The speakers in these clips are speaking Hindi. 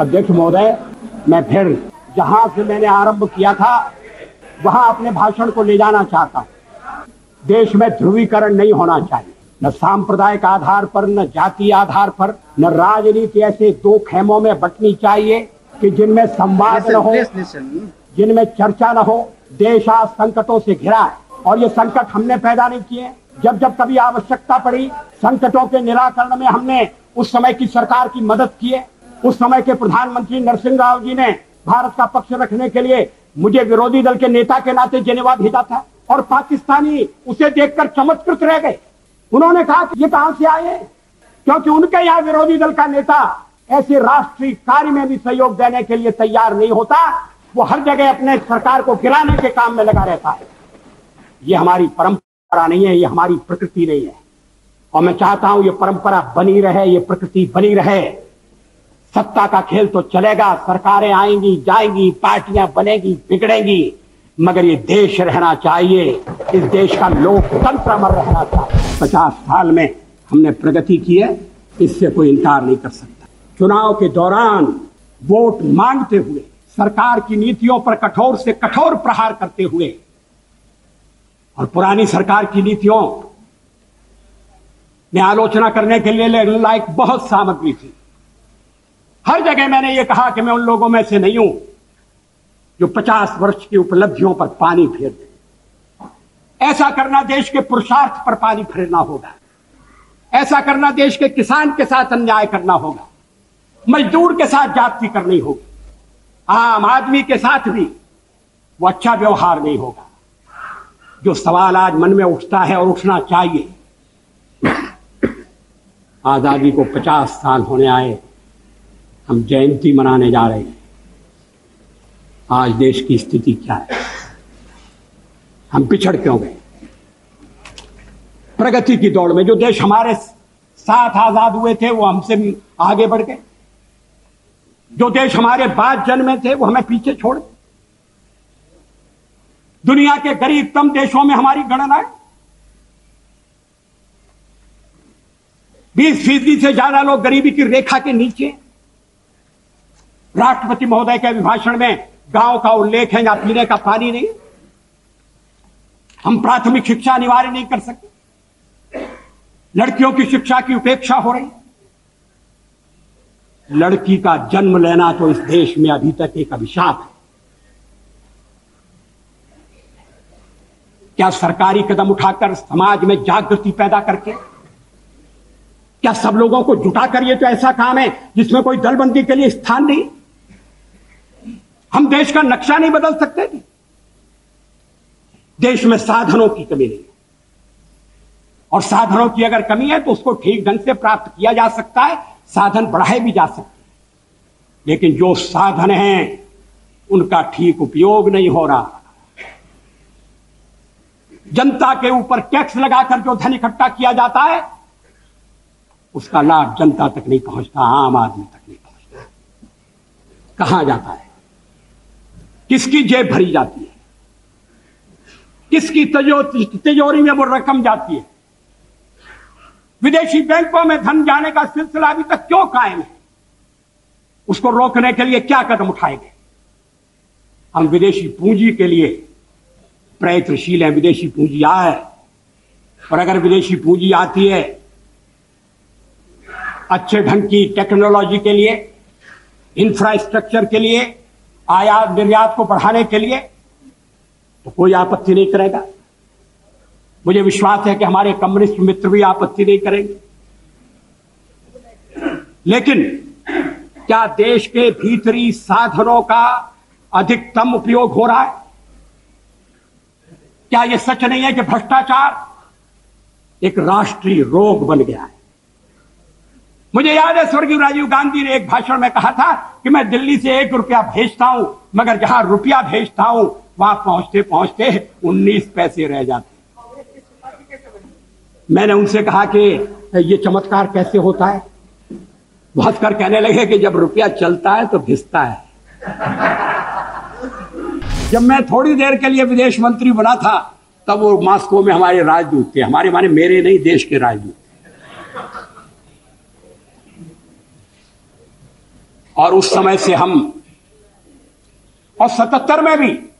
अध्यक्ष महोदय मैं फिर जहाँ से मैंने आरंभ किया था वहाँ अपने भाषण को ले जाना चाहता हूँ। देश में ध्रुवीकरण नहीं होना चाहिए। न सांप्रदायिक आधार पर न जाति आधार पर न राजनीति ऐसे दो खेमों में बटनी चाहिए कि जिनमें संवाद न हो जिनमें चर्चा न हो देश आज संकटों से घिरा है। और ये संकट हमने पैदा नहीं किए। जब जब कभी आवश्यकता पड़ी संकटों के निराकरण में हमने उस समय की सरकार की मदद की है। उस समय के प्रधानमंत्री नरसिंह राव जी ने भारत का पक्ष रखने के लिए मुझे विरोधी दल के नेता के नाते जेनेवा भेजा था और पाकिस्तानी उसे देखकर चमत्कृत रह गए। उन्होंने कहा कि ये कहाँ से आए क्योंकि उनके यहाँ विरोधी दल का नेता ऐसे राष्ट्रीय कार्य में भी सहयोग देने के लिए तैयार नहीं होता, वो हर जगह अपने सरकार को गिराने के काम में लगा रहता है। ये हमारी परंपरा नहीं है, ये हमारी प्रकृति नहीं है। और मैं चाहता हूँ ये परंपरा बनी रहे, ये प्रकृति बनी रहे। सत्ता का खेल तो चलेगा, सरकारें आएँगी, जाएँगी, पार्टियाँ बनेगी, बिगड़ेंगी, मगर ये देश रहना चाहिए, इस देश का लोकतंत्र अमर रहना चाहिए। पचास साल में हमने प्रगति की है, इससे कोई इनकार नहीं कर सकता। चुनाव के दौरान वोट मांगते हुए, सरकार की नीतियों पर कठोर से कठोर प्रहार करते हुए, और पुरानी सरकार की नीतियों में आलोचना करने के लिए लायक बहुत सामग्री थी। हर जगह मैंने ये कहा कि मैं उन लोगों में से नहीं हूँ जो 50 वर्ष की उपलब्धियों पर पानी फेर दे ऐसा करना देश के पुरुषार्थ पर पानी फेरना होगा। ऐसा करना देश के किसान के साथ अन्याय करना होगा। मजदूर के साथ जाति करनी होगी। आम आदमी के साथ भी वो अच्छा व्यवहार नहीं होगा। जो सवाल आज मन में उठता है और उठना चाहिए, आज़ादी को 50 साल होने आए। हम जयंती मनाने जा रहे हैं। आज देश की स्थिति क्या है? हम पिछड़ क्यों गए? प्रगति की दौड़ में जो देश हमारे साथ आज़ाद हुए थे, वो हमसे आगे बढ़ गए। जो देश हमारे बाद जन्मे थे, वो हमें पीछे छोड़ गए। दुनिया के गरीबतम देशों में हमारी गणना है। बीस फ़ीसदी से ज़्यादा लोग गरीबी की रेखा के नीचे राष्ट्रपति महोदय के अभिभाषण में गाँव का उल्लेख है या पीने का पानी नहीं। हम प्राथमिक शिक्षा अनिवार्य नहीं कर सकते। लड़कियों की शिक्षा की उपेक्षा हो रही। लड़की का जन्म लेना तो इस देश में अभी तक एक अभिशाप है। क्या सरकारी कदम उठाकर समाज में जागृति पैदा करके, क्या सब लोगों को जुटाकर ये तो ऐसा काम है जिसमें कोई दलबंदी के लिए स्थान नहीं? हम देश का नक्शा नहीं बदल सकते थे देश में साधनों की कमी नहीं। और साधनों की अगर कमी है तो उसको ठीक ढंग से प्राप्त किया जा सकता है, साधन बढ़ाए भी जा सकते हैं। लेकिन जो साधन हैं, उनका ठीक उपयोग नहीं हो रहा। जनता के ऊपर टैक्स लगाकर जो धन इकट्ठा किया जाता है, उसका लाभ जनता तक नहीं पहुँचता, आम आदमी तक नहीं पहुँचता। कहाँ जाता है? किसकी जेब भरी जाती है? किसकी तजो, तिजोरी में वो रकम जाती है? विदेशी बैंकों में धन जाने का सिलसिला अभी तक क्यों कायम है? उसको रोकने के लिए क्या कदम उठाए गए हम विदेशी पूंजी के लिए प्रयत्नशील है विदेशी पूंजी आए और अगर विदेशी पूंजी आती है अच्छे ढंग की टेक्नोलॉजी के लिए इंफ्रास्ट्रक्चर के लिए आयात निर्यात को बढ़ाने के लिए तो कोई आपत्ति नहीं करेगा। मुझे विश्वास है कि हमारे कम्युनिस्ट मित्र भी आपत्ति नहीं करेंगे। लेकिन क्या देश के भीतरी साधनों का अधिकतम उपयोग हो रहा है? क्या यह सच नहीं है कि भ्रष्टाचार एक राष्ट्रीय रोग बन गया है? मुझे याद है, स्वर्गीय राजीव गांधी ने एक भाषण में कहा था कि मैं दिल्ली से एक रुपया भेजता हूँ, मगर जहाँ रुपया भेजता हूँ, वहाँ पहुँचते पहुँचते उन्नीस पैसे रह जाते मैंने उनसे कहा कि ये चमत्कार कैसे होता है? बहुत कर कहने लगे कि जब रुपया चलता है तो घिसता है। जब मैं थोड़ी देर के लिए विदेश मंत्री बना था, तब वो मास्को में हमारे राजदूत थे। हमारे माने मेरे नहीं, देश के राजदूत और उस समय से हम, और सतहत्तर में भी,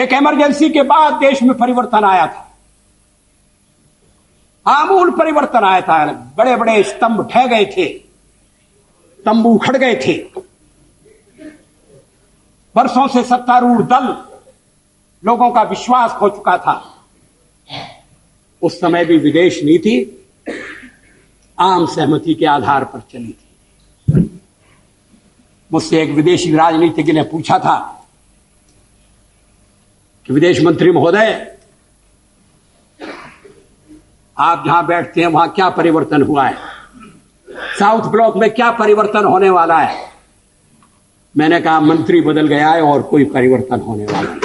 एक इमरजेंसी के बाद देश में परिवर्तन आया था। आमूल परिवर्तन आया था। बड़े बड़े स्तंभ ढह गए थे। तंबू उखड़ गए थे। वर्षों से सत्तारूढ़ दल लोगों का विश्वास खो चुका था। उस समय भी विदेश नीति आम सहमति के आधार पर चली थी। मुझसे एक विदेशी राजनीतिज्ञ ने पूछा था कि विदेश मंत्री महोदय, आप जहाँ बैठते हैं वहाँ क्या परिवर्तन हुआ है? साउथ ब्लॉक में क्या परिवर्तन होने वाला है? मैंने कहा, मंत्री बदल गया है और कोई परिवर्तन होने वाला नहीं।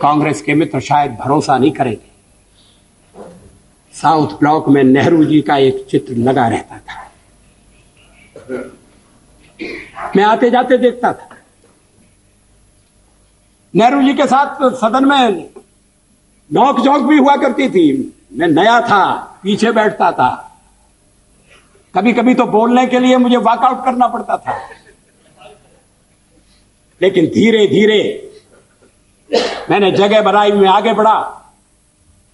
कांग्रेस के मित्र शायद भरोसा नहीं करेंगे। साउथ ब्लॉक में नेहरू जी का एक चित्र लगा रहता था। मैं आते जाते देखता था। नेहरू जी के साथ सदन में नौक झोंक भी हुआ करती थी। मैं नया था, पीछे बैठता था। कभी कभी तो बोलने के लिए मुझे वॉकआउट करना पड़ता था। लेकिन धीरे धीरे मैंने जगह बनाई, में आगे बढ़ा।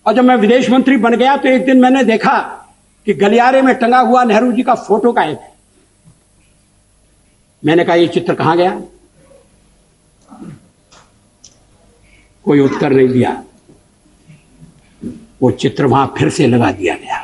और जब मैं विदेश मंत्री बन गया तो एक दिन मैंने देखा कि गलियारे में टंगा हुआ नेहरू जी का फ़ोटो का एक मैंने कहा, ये चित्र कहाँ गया? कोई उत्तर नहीं दिया। वो चित्र वहाँ फिर से लगा दिया गया।